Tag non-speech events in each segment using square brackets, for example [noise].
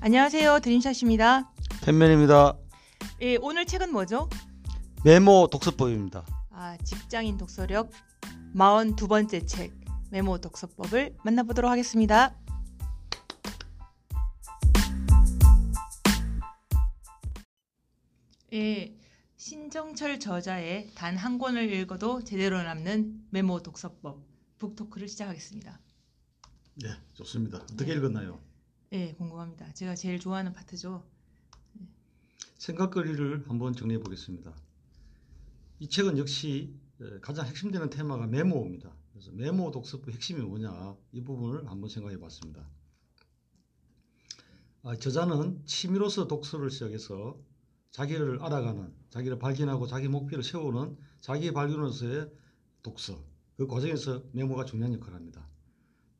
안녕하세요. 드림샷입니다. 팬맨입니다. 예, 오늘 책은 뭐죠? 메모 독서법입니다. 아, 직장인 독서력 42번째 책 메모 독서법을 만나보도록 하겠습니다. 예, 신정철 저자의 단 한 권을 읽어도 제대로 남는 메모 독서법 북토크를 시작하겠습니다. 네, 좋습니다. 어떻게 읽었나요? 예, 궁금합니다. 제가 제일 좋아하는 파트죠. 생각거리를 한번 정리해 보겠습니다. 이 책은 역시 가장 핵심되는 테마가 메모입니다. 그래서 메모 독서법 핵심이 뭐냐 이 부분을 한번 생각해 봤습니다. 아, 저자는 취미로서 독서를 시작해서 자기를 알아가는, 자기를 발견하고 자기 목표를 세우는 자기 발견으로서의 독서 그 과정에서 메모가 중요한 역할을 합니다.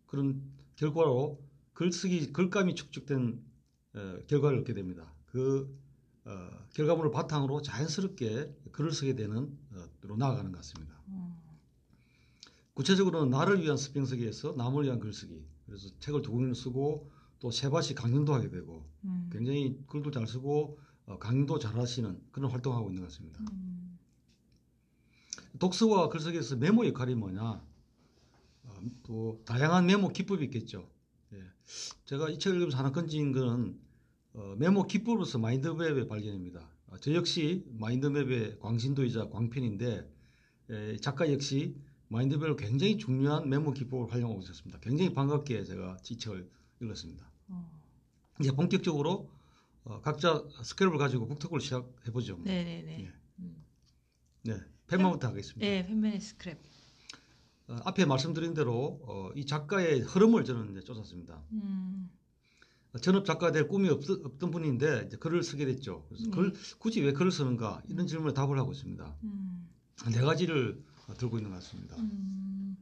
그런 결과로 글쓰기 글감이 축적된 어, 결과를 얻게 됩니다. 그 어, 결과물을 바탕으로 자연스럽게 글을 쓰게 되는 어, 로 나아가는 것 같습니다. 음. 구체적으로는 나를 위한 스평서기에서 남을 위한 글쓰기. 그래서 책을 두 권을 쓰고 또세 번씩 강연도 하게 되고 음. 굉장히 글도 잘 쓰고 어, 강연도 잘 하시는 그런 활동하고 있는 것 같습니다. 음. 독서와 글쓰기에서 메모 역할이 뭐냐? 어, 또 다양한 메모 기법이 있겠죠. 예. 제가 이 책을 읽으면서 하나 건진 거는 어, 메모 기법으로서 마인드맵의 발견입니다. 어, 저 역시 마인드맵의 광신도이자 광편인데 에, 작가 역시 마인드맵을 굉장히 중요한 메모 기법을 활용하고 있었습니다. 굉장히 반갑게 제가 이 책을 읽었습니다. 어. 이제 본격적으로 어, 각자 스케일을 가지고 북토크를 시작해 보죠. 네네네. 예. 음. 네, 펜마부터 하겠습니다. 예, 팬맨의 스크랩. 어, 앞에 말씀드린 대로 어, 이 작가의 흐름을 저는 이제 쫓았습니다. 음. 전업 작가 될 꿈이 없, 던 분인데 이제 글을 쓰게 됐죠. 그래서 네. 글, 굳이 왜 글을 쓰는가 이런 질문에 답을 하고 있습니다. 음. 네 가지를 어, 들고 있는 것 같습니다. 음.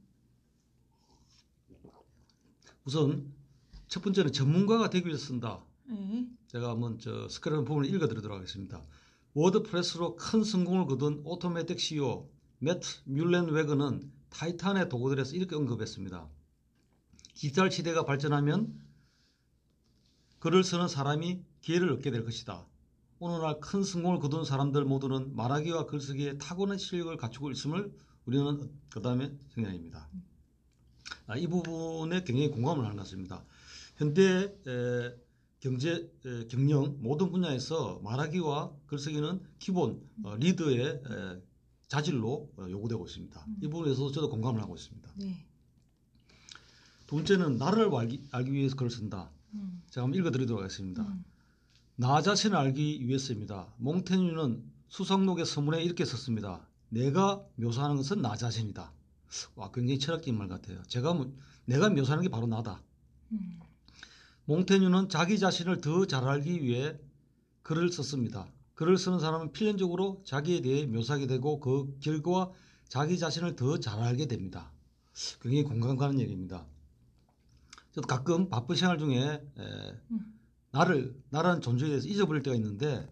우선 첫 번째는 전문가가 되기 위해서 쓴다. 예. 제가 한번 저 스크랩 부분을 읽어드리도록 하겠습니다. 워드프레스로 큰 성공을 거둔 오토매틱 CEO 매트 뮬렌웨그는 타이탄의 도구들에서 이렇게 언급했습니다. 디지털 시대가 발전하면 글을 쓰는 사람이 기회를 얻게 될 것이다. 오늘날 큰 성공을 거둔 사람들 모두는 말하기와 글쓰기에 타고난 실력을 갖추고 있음을 우리는 그 다음에 생각입니다. 아, 이 부분에 굉장히 공감을 하는 것 같습니다. 현대 에, 경제, 에, 경영 모든 분야에서 말하기와 글쓰기는 기본 어, 리더의 에, 자질로 어, 요구되고 있습니다. 이 부분에서 저도 공감을 하고 있습니다. 네. 두 번째는 나를 알기, 알기 위해서 글을 쓴다. 음. 제가 한번 읽어드리도록 하겠습니다. 음. 나 자신을 알기 위해서입니다. 몽테뉴는 수성록의 서문에 이렇게 썼습니다. 내가 묘사하는 것은 나 자신이다. 와, 굉장히 철학적인 말 같아요. 제가, 뭐- 내가 묘사하는 게 바로 나다. 음. 몽테뉴는 자기 자신을 더 잘 알기 위해 글을 썼습니다. 글을 쓰는 사람은 필연적으로 자기에 대해 묘사하게 되고 그 결과 자기 자신을 더 잘 알게 됩니다. 굉장히 공감 가는 얘기입니다. 저도 가끔 바쁜 생활 중에 에, 음. 나를 나라는 존재에 대해서 잊어버릴 때가 있는데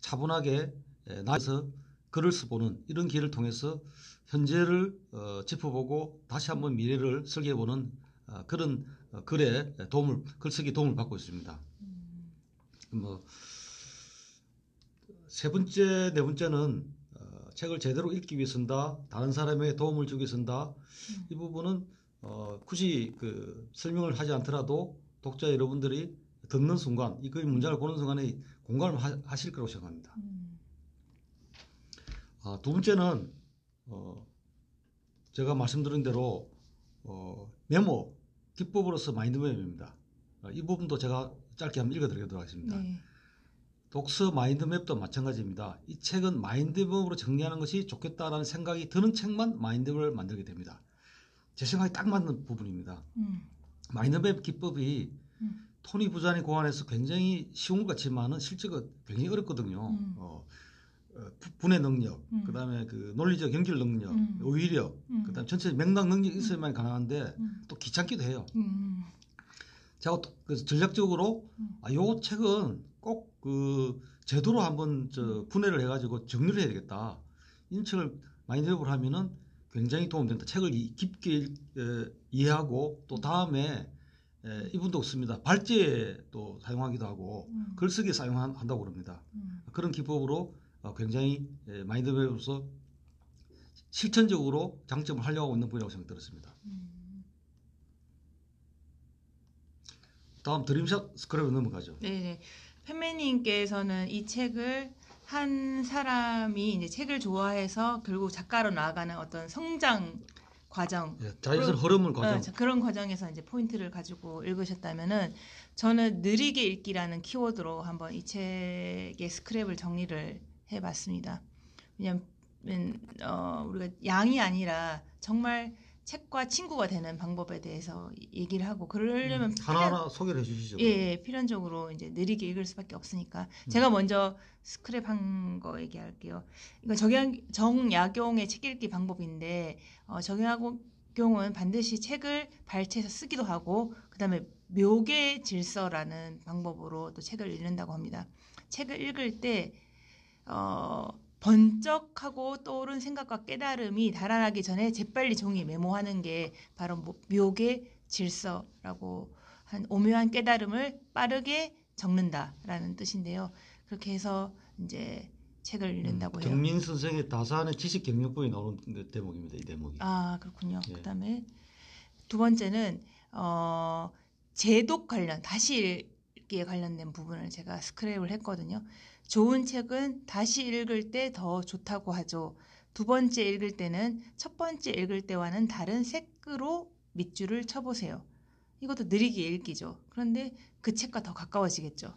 차분하게 에, 나에서 글을 써보는 이런 기회를 통해서 현재를 어, 짚어보고 다시 한번 미래를 설계해보는 어, 그런 어, 글에 도움을 글쓰기 도움을 받고 있습니다. 음. 뭐 세 번째, 네 번째는 어, 책을 제대로 읽기 위해 쓴다. 다른 사람에게 도움을 주기 위해 쓴다. 음. 이 부분은 어, 굳이 그 설명을 하지 않더라도 독자 여러분들이 듣는 순간 이글 문장을 보는 순간에 공감을 하, 하실 거라고 생각합니다. 음. 아, 두 번째는 어, 제가 말씀드린 대로 어, 메모 기법으로서 마인드맵입니다. 어, 이 부분도 제가 짧게 한번 읽어드리도록 하겠습니다. 네. 독서 마인드맵도 마찬가지입니다. 이 책은 마인드맵으로 정리하는 것이 좋겠다라는 생각이 드는 책만 마인드맵을 만들게 됩니다. 제 생각에 딱 맞는 부분입니다. 음. 마인드맵 기법이 음. 토니 부잔이 고안해서 굉장히 쉬운 것 같지만은 실제가 굉장히 어렵거든요. 음. 어, 어, 부- 분해 능력, 음. 그다음에 그 논리적 연결 능력, 음. 의의력, 음. 그다음 전체 맥락 능력이 있어야만 가능한데 음. 또 귀찮기도 해요. 음. 제가 또 그래서 전략적으로 음. 아, 요 책은 꼭 그 제도로 한번 저 분해를 해가지고 정리를 해야 되겠다. 이런 책을 마인드맵을 하면은 굉장히 도움된다. 책을 이- 깊게 일- 에, 이해하고 또 다음에 에, 이분도 없습니다. 발제에 또 사용하기도 하고 음. 글쓰기에 사용한다고 그럽니다. 음. 그런 기법으로 어, 굉장히 에, 마인드맵으로서 실천적으로 장점을 활용하고 있는 분이라고 생각이 들었습니다. 음. 다음 드림샷 스크랩으로 넘어가죠. 네네. 팬매님께서는 이 책을 한 사람이 이제 책을 좋아해서 결국 작가로 나아가는 어떤 성장 과정 예, 자연스러운 흐름을 어, 과정. 자, 그런 과정에서 이제 포인트를 가지고 읽으셨다면은 저는 느리게 읽기라는 키워드로 한번 이 책의 스크랩을 정리를 해봤습니다. 왜냐하면 어, 우리가 양이 아니라 정말 책과 친구가 되는 방법에 대해서 얘기를 하고 그러려면 음, 하나하나 소개를 해주시죠. 예, 예, 필연적으로 이제 느리게 읽을 수밖에 없으니까 음. 제가 먼저 스크랩 한 거 얘기할게요. 이거 정약, 정약용의 책 읽기 방법인데 어, 정약용은 반드시 책을 발췌해서 쓰기도 하고 그다음에 묘계 질서라는 방법으로 또 책을 읽는다고 합니다. 책을 읽을 때 어, 번쩍하고 떠오른 생각과 깨달음이 달아나기 전에 재빨리 종이 메모하는 게 바로 뭐- 묘계 질서라고 한 오묘한 깨달음을 빠르게 적는다라는 뜻인데요. 그렇게 해서 이제 책을 읽는다고 해요. 음, 경민 선생의 다산의 지식 경영법이 나오는 그 대목입니다. 이 대목이. 아 그렇군요. 예. 그다음에 두 번째는 어, 제독 관련 다시 읽기에 관련된 부분을 제가 스크랩을 했거든요. 좋은 책은 다시 읽을 때 더 좋다고 하죠. 두 번째 읽을 때는 첫 번째 읽을 때와는 다른 색으로 밑줄을 쳐보세요. 이것도 느리게 읽기죠. 그런데 그 책과 더 가까워지겠죠.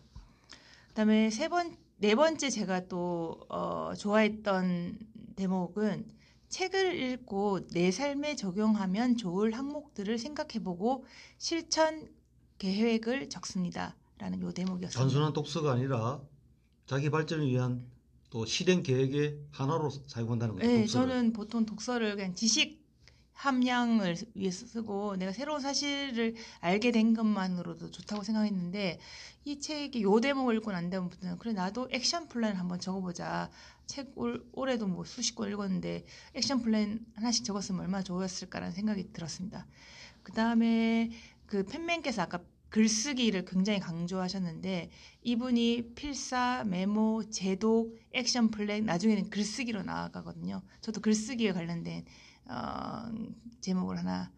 그 다음에 세 번, 네 번째 제가 또 어, 좋아했던 대목은 책을 읽고 내 삶에 적용하면 좋을 항목들을 생각해보고 실천 계획을 적습니다.라는 요 대목이었습니다. 단순한 독서가 아니라 자기 발전을 위한 또 실행 계획의 하나로 사용한다는 거죠. 네, 독서를. 저는 보통 독서를 그냥 지식 함양을 위해서 쓰고 내가 새로운 사실을 알게 된 것만으로도 좋다고 생각했는데 이 책이 요 대목을 읽고 난 다음부터는 그래 나도 action plan을 한번 적어보자 책 올, 올해도 뭐 수십 권 읽었는데 action plan 하나씩 적었으면 얼마나 좋았을까라는 생각이 들었습니다. 그 다음에 그 팬맨께서 아까 글쓰기를 굉장히 강조하셨는데 이분이 필사, 메모, 재독, action plan 나중에는 글쓰기로 나아가거든요. 저도 글쓰기에 관련된 어, 제목을 하나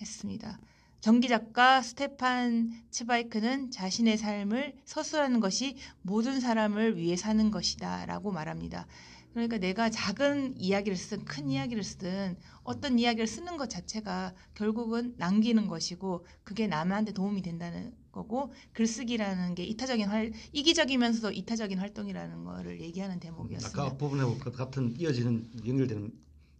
했습니다. 전기 작가 스테판 츠바이크는 자신의 삶을 서술하는 것이 모든 사람을 위해 사는 것이다 라고 말합니다. 그러니까 내가 작은 이야기를 쓰든 큰 이야기를 쓰든 어떤 이야기를 쓰는 것 자체가 결국은 남기는 것이고 그게 남한테 도움이 된다는 거고 글쓰기라는 게 이타적인 활 이기적이면서도 이타적인 활동이라는 거를 얘기하는 대목이었습니다. 아까 부분하고 같은 이어지는 연결되는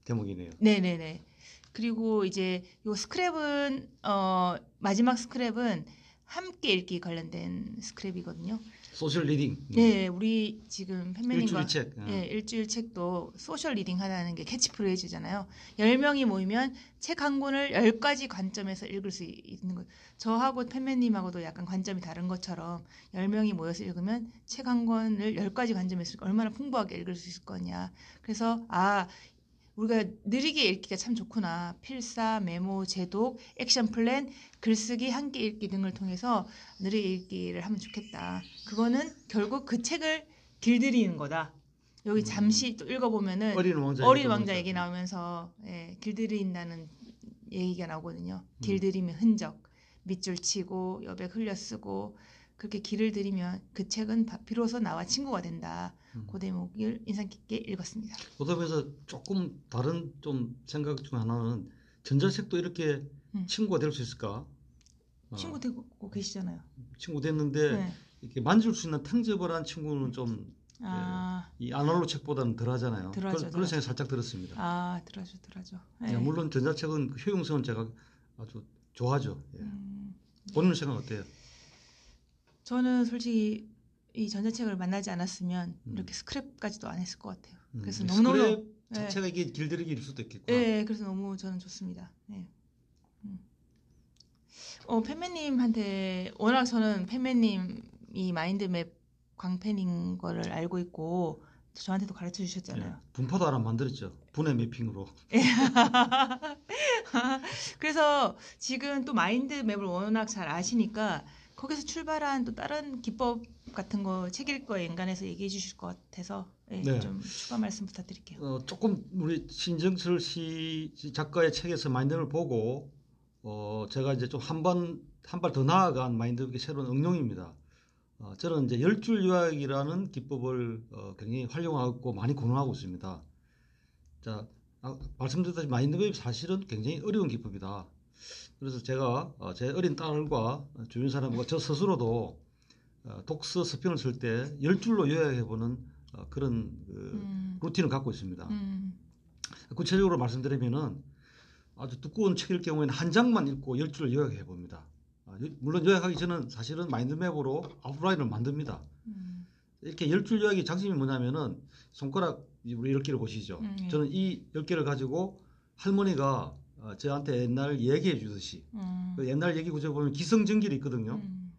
대목이네요. 네 네 네. 그리고 이제 요 스크랩은 어 마지막 스크랩은 함께 읽기 관련된 스크랩이거든요. social reading. 네, 우리 지금 팬매님과 일주일 책. 어. 예, 일주일 책도 social reading 하다는 게 캐치프레이즈잖아요. 10명이 모이면 책 한 권을 10가지 관점에서 읽을 수 있는 거. 저하고 팬매님하고도 약간 관점이 다른 것처럼 10명이 모여서 읽으면 책 한 권을 10가지 관점에서 읽- 얼마나 풍부하게 읽을 수 있을 거냐. 그래서 아, 우리가 느리게 읽기가 참 좋구나. 필사, 메모, 제독, 액션 플랜, 글쓰기, 함께 읽기 등을 통해서 느리게 읽기를 하면 좋겠다. 그거는 결국 그 책을 길들이는 거다. 여기 음. 잠시 또 읽어보면은 어린 왕자. 어린 왕자 얘기 나오면서 예, 길들인다는 얘기가 나오거든요. 음. 길들이면 흔적, 밑줄 치고 여백 흘려 쓰고 그렇게 길을 들이면 그 책은 바- 비로소 나와 친구가 된다. 음. 그 대목을 인상 깊게 읽었습니다. 그러면서 조금 다른 좀 생각 중 하나는 전자책도 이렇게 음. 친구가 될 수 있을까? 어, 친구 되고 계시잖아요. 친구 됐는데 네. 이렇게 만질 수 있는 탱저블한 친구는 좀이 아, 아날로 책보다는 덜하잖아요. 덜하죠, 그, 그런 덜하죠. 생각이 살짝 들었습니다. 아, 들어죠, 들어죠. 예, 물론 전자책은 그 효용성은 제가 아주 좋아하죠. 예. 음, 본인 생각 어때요? 저는 솔직히 이 전자책을 만나지 않았으면 음. 이렇게 스크랩까지도 안 했을 것 같아요. 음, 그래서 이 너무너무 스크랩 네. 자체가 이게 길들이기일 수도 있겠구나. 네, 그래서 너무 저는 좋습니다. 네. 음. 어, 팬매님한테 워낙 저는 팬매님이 마인드맵 광팬인 거를 알고 있고 저한테도 가르쳐 주셨잖아요. 예, 분파도 하나 만들었죠. 분해 매핑으로. [laughs] 그래서 지금 또 마인드맵을 워낙 잘 아시니까 거기서 출발한 또 다른 기법 같은 거 책 읽고 연관해서 얘기해 주실 것 같아서 예, 네. 좀 추가 말씀 부탁드릴게요. 어, 조금 우리 신정철 씨 작가의 책에서 마인드를 보고 어, 제가 이제 좀 한 번 한 발 더 나아간 마인드의 새로운 응용입니다. 어, 저는 이제 열줄 요약이라는 기법을 어, 굉장히 활용하고 많이 권하고 있습니다. 자, 아, 말씀드렸다시피 마인드맵이 사실은 굉장히 어려운 기법이다. 그래서 제가 어, 제 어린 딸과 주변 사람과 저 스스로도 어, 독서 스평을 쓸 때 열 줄로 요약해보는 어, 그런 그 음, 루틴을 갖고 있습니다. 음, 구체적으로 말씀드리면은 아주 두꺼운 책일 경우에는 한 장만 읽고 열 줄을 요약해 봅니다. 아, 요- 물론 요약하기 전은 사실은 마인드맵으로 아웃라인을 만듭니다. 음, 이렇게 열 줄 요약의 장점이 뭐냐면은 손가락 우리 열 개를 보시죠. 음, 예. 저는 이 열 개를 가지고 할머니가 어, 저한테 옛날 얘기해 주듯이 음, 그 옛날 얘기 구조 보면 기승전결이 있거든요. 음,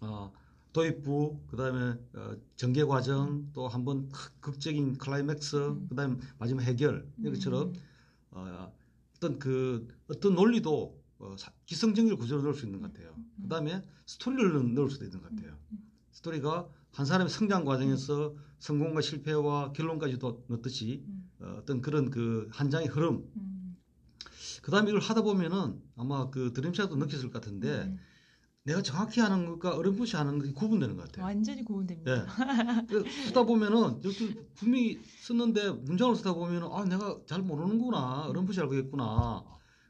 어, 도입부, 그다음에 어, 전개 과정, 또 한번 극적인 클라이맥스, 음. 그다음에 마지막 해결 이것처럼 음, 어, 어떤 그 어떤 논리도 어, 사- 기성전결 구조로 넣을 수 있는 것 같아요. 그다음에 스토리를 넣을 수도 있는 것 같아요. 음. 스토리가 한 사람의 성장 과정에서 성공과 실패와 결론까지도 넣듯이 음, 어, 어떤 그런 그 한 장의 흐름. 음, 그다음에 이걸 하다 보면은 아마 그 드림샷도 느꼈을 것 같은데 음. 내가 정확히 하는 것과 어렴풋이 하는 것이 구분되는 것 같아요. 완전히 고운됩니다. 예. 그 쓰다 보면은 이렇게 분명히 썼는데 문장을 쓰다 보면은 아 내가 잘 모르는구나 어렴풋이 알고 있구나.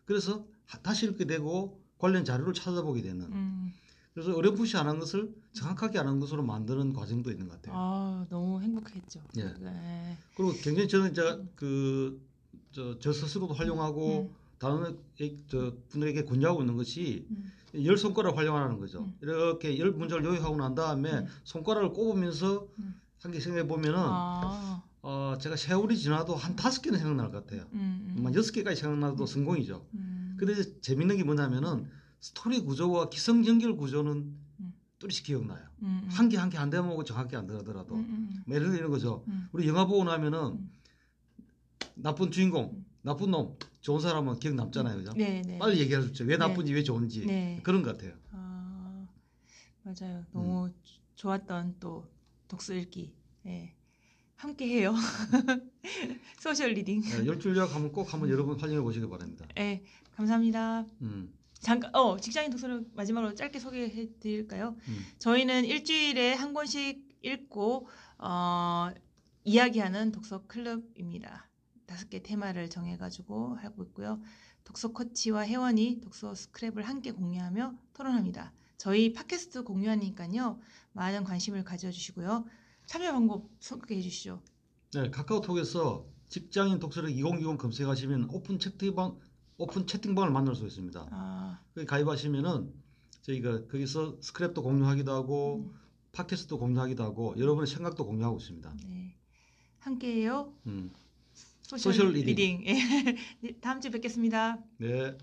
그래서 하- 다시 읽게 되고 관련 자료를 찾아보게 되는. 음, 그래서 어렴풋이 안 한 것을 정확하게 안 한 것으로 만드는 과정도 있는 것 같아요. 아 너무 행복했죠. 예. 네. 그리고 굉장히 저는 제가 그 저 저 스스로도 활용하고 음, 애- 저 분들에게 권유하고 있는 것이 음, 열 손가락 활용하는 거죠. 음. 이렇게 열 문장을 요약하고 난 다음에 음. 손가락을 꼽으면서 음. 한개 생각해 보면은 아, 어, 제가 세월이 지나도 한 다섯 개는 생각날 것 같아요. 음, 음, 한 여섯 개까지 생각나도 성공이죠. 음, 근데 이제 재밌는 게 뭐냐면은 스토리 구조와 기성연결 구조는 음. 뚜렷이 기억나요. 한 개 한 개안 대먹고 정확히 안 들어더라도. 음, 음, 뭐 예를 들어 이런 거죠. 음, 우리 영화 보고 나면은 음. 나쁜 주인공, 음. 나쁜 놈, 좋은 사람은 기억 남잖아요. 그죠? 네, 네. 빨리 얘기해 주죠. 왜 네. 나쁜지 왜 좋은지. 네. 그런 것 같아요. 아, 맞아요. 너무 음. 좋았던 또 독서 읽기. 예. 함께 해요. [laughs] social reading. 네, 열줄 요약 한번 꼭 한번 여러분 활용해 보시기 바랍니다. 예. 감사합니다. 음, 잠깐 어, 직장인 독서를 마지막으로 짧게 소개해 드릴까요? 음. 저희는 일주일에 한 권씩 읽고 어, 이야기하는 독서 클럽입니다. 다섯 개 테마를 정해가지고 하고 있고요. 독서 코치와 회원이 독서 스크랩을 함께 공유하며 토론합니다. 저희 팟캐스트 공유하니까요. 많은 관심을 가져주시고요. 참여 방법 소개해 주시죠. 네, 카카오톡에서 직장인 독서력 2020 검색하시면 오픈 채팅방 오픈 채팅방을 만날 수 있습니다. 아, 거기 가입하시면은 저희가 거기서 스크랩도 공유하기도 하고 음, 팟캐스트도 공유하기도 하고 여러분의 생각도 공유하고 있습니다. 네. 함께해요. 음, social, social reading. reading. 예. [laughs] 다음 주에 뵙겠습니다. 네.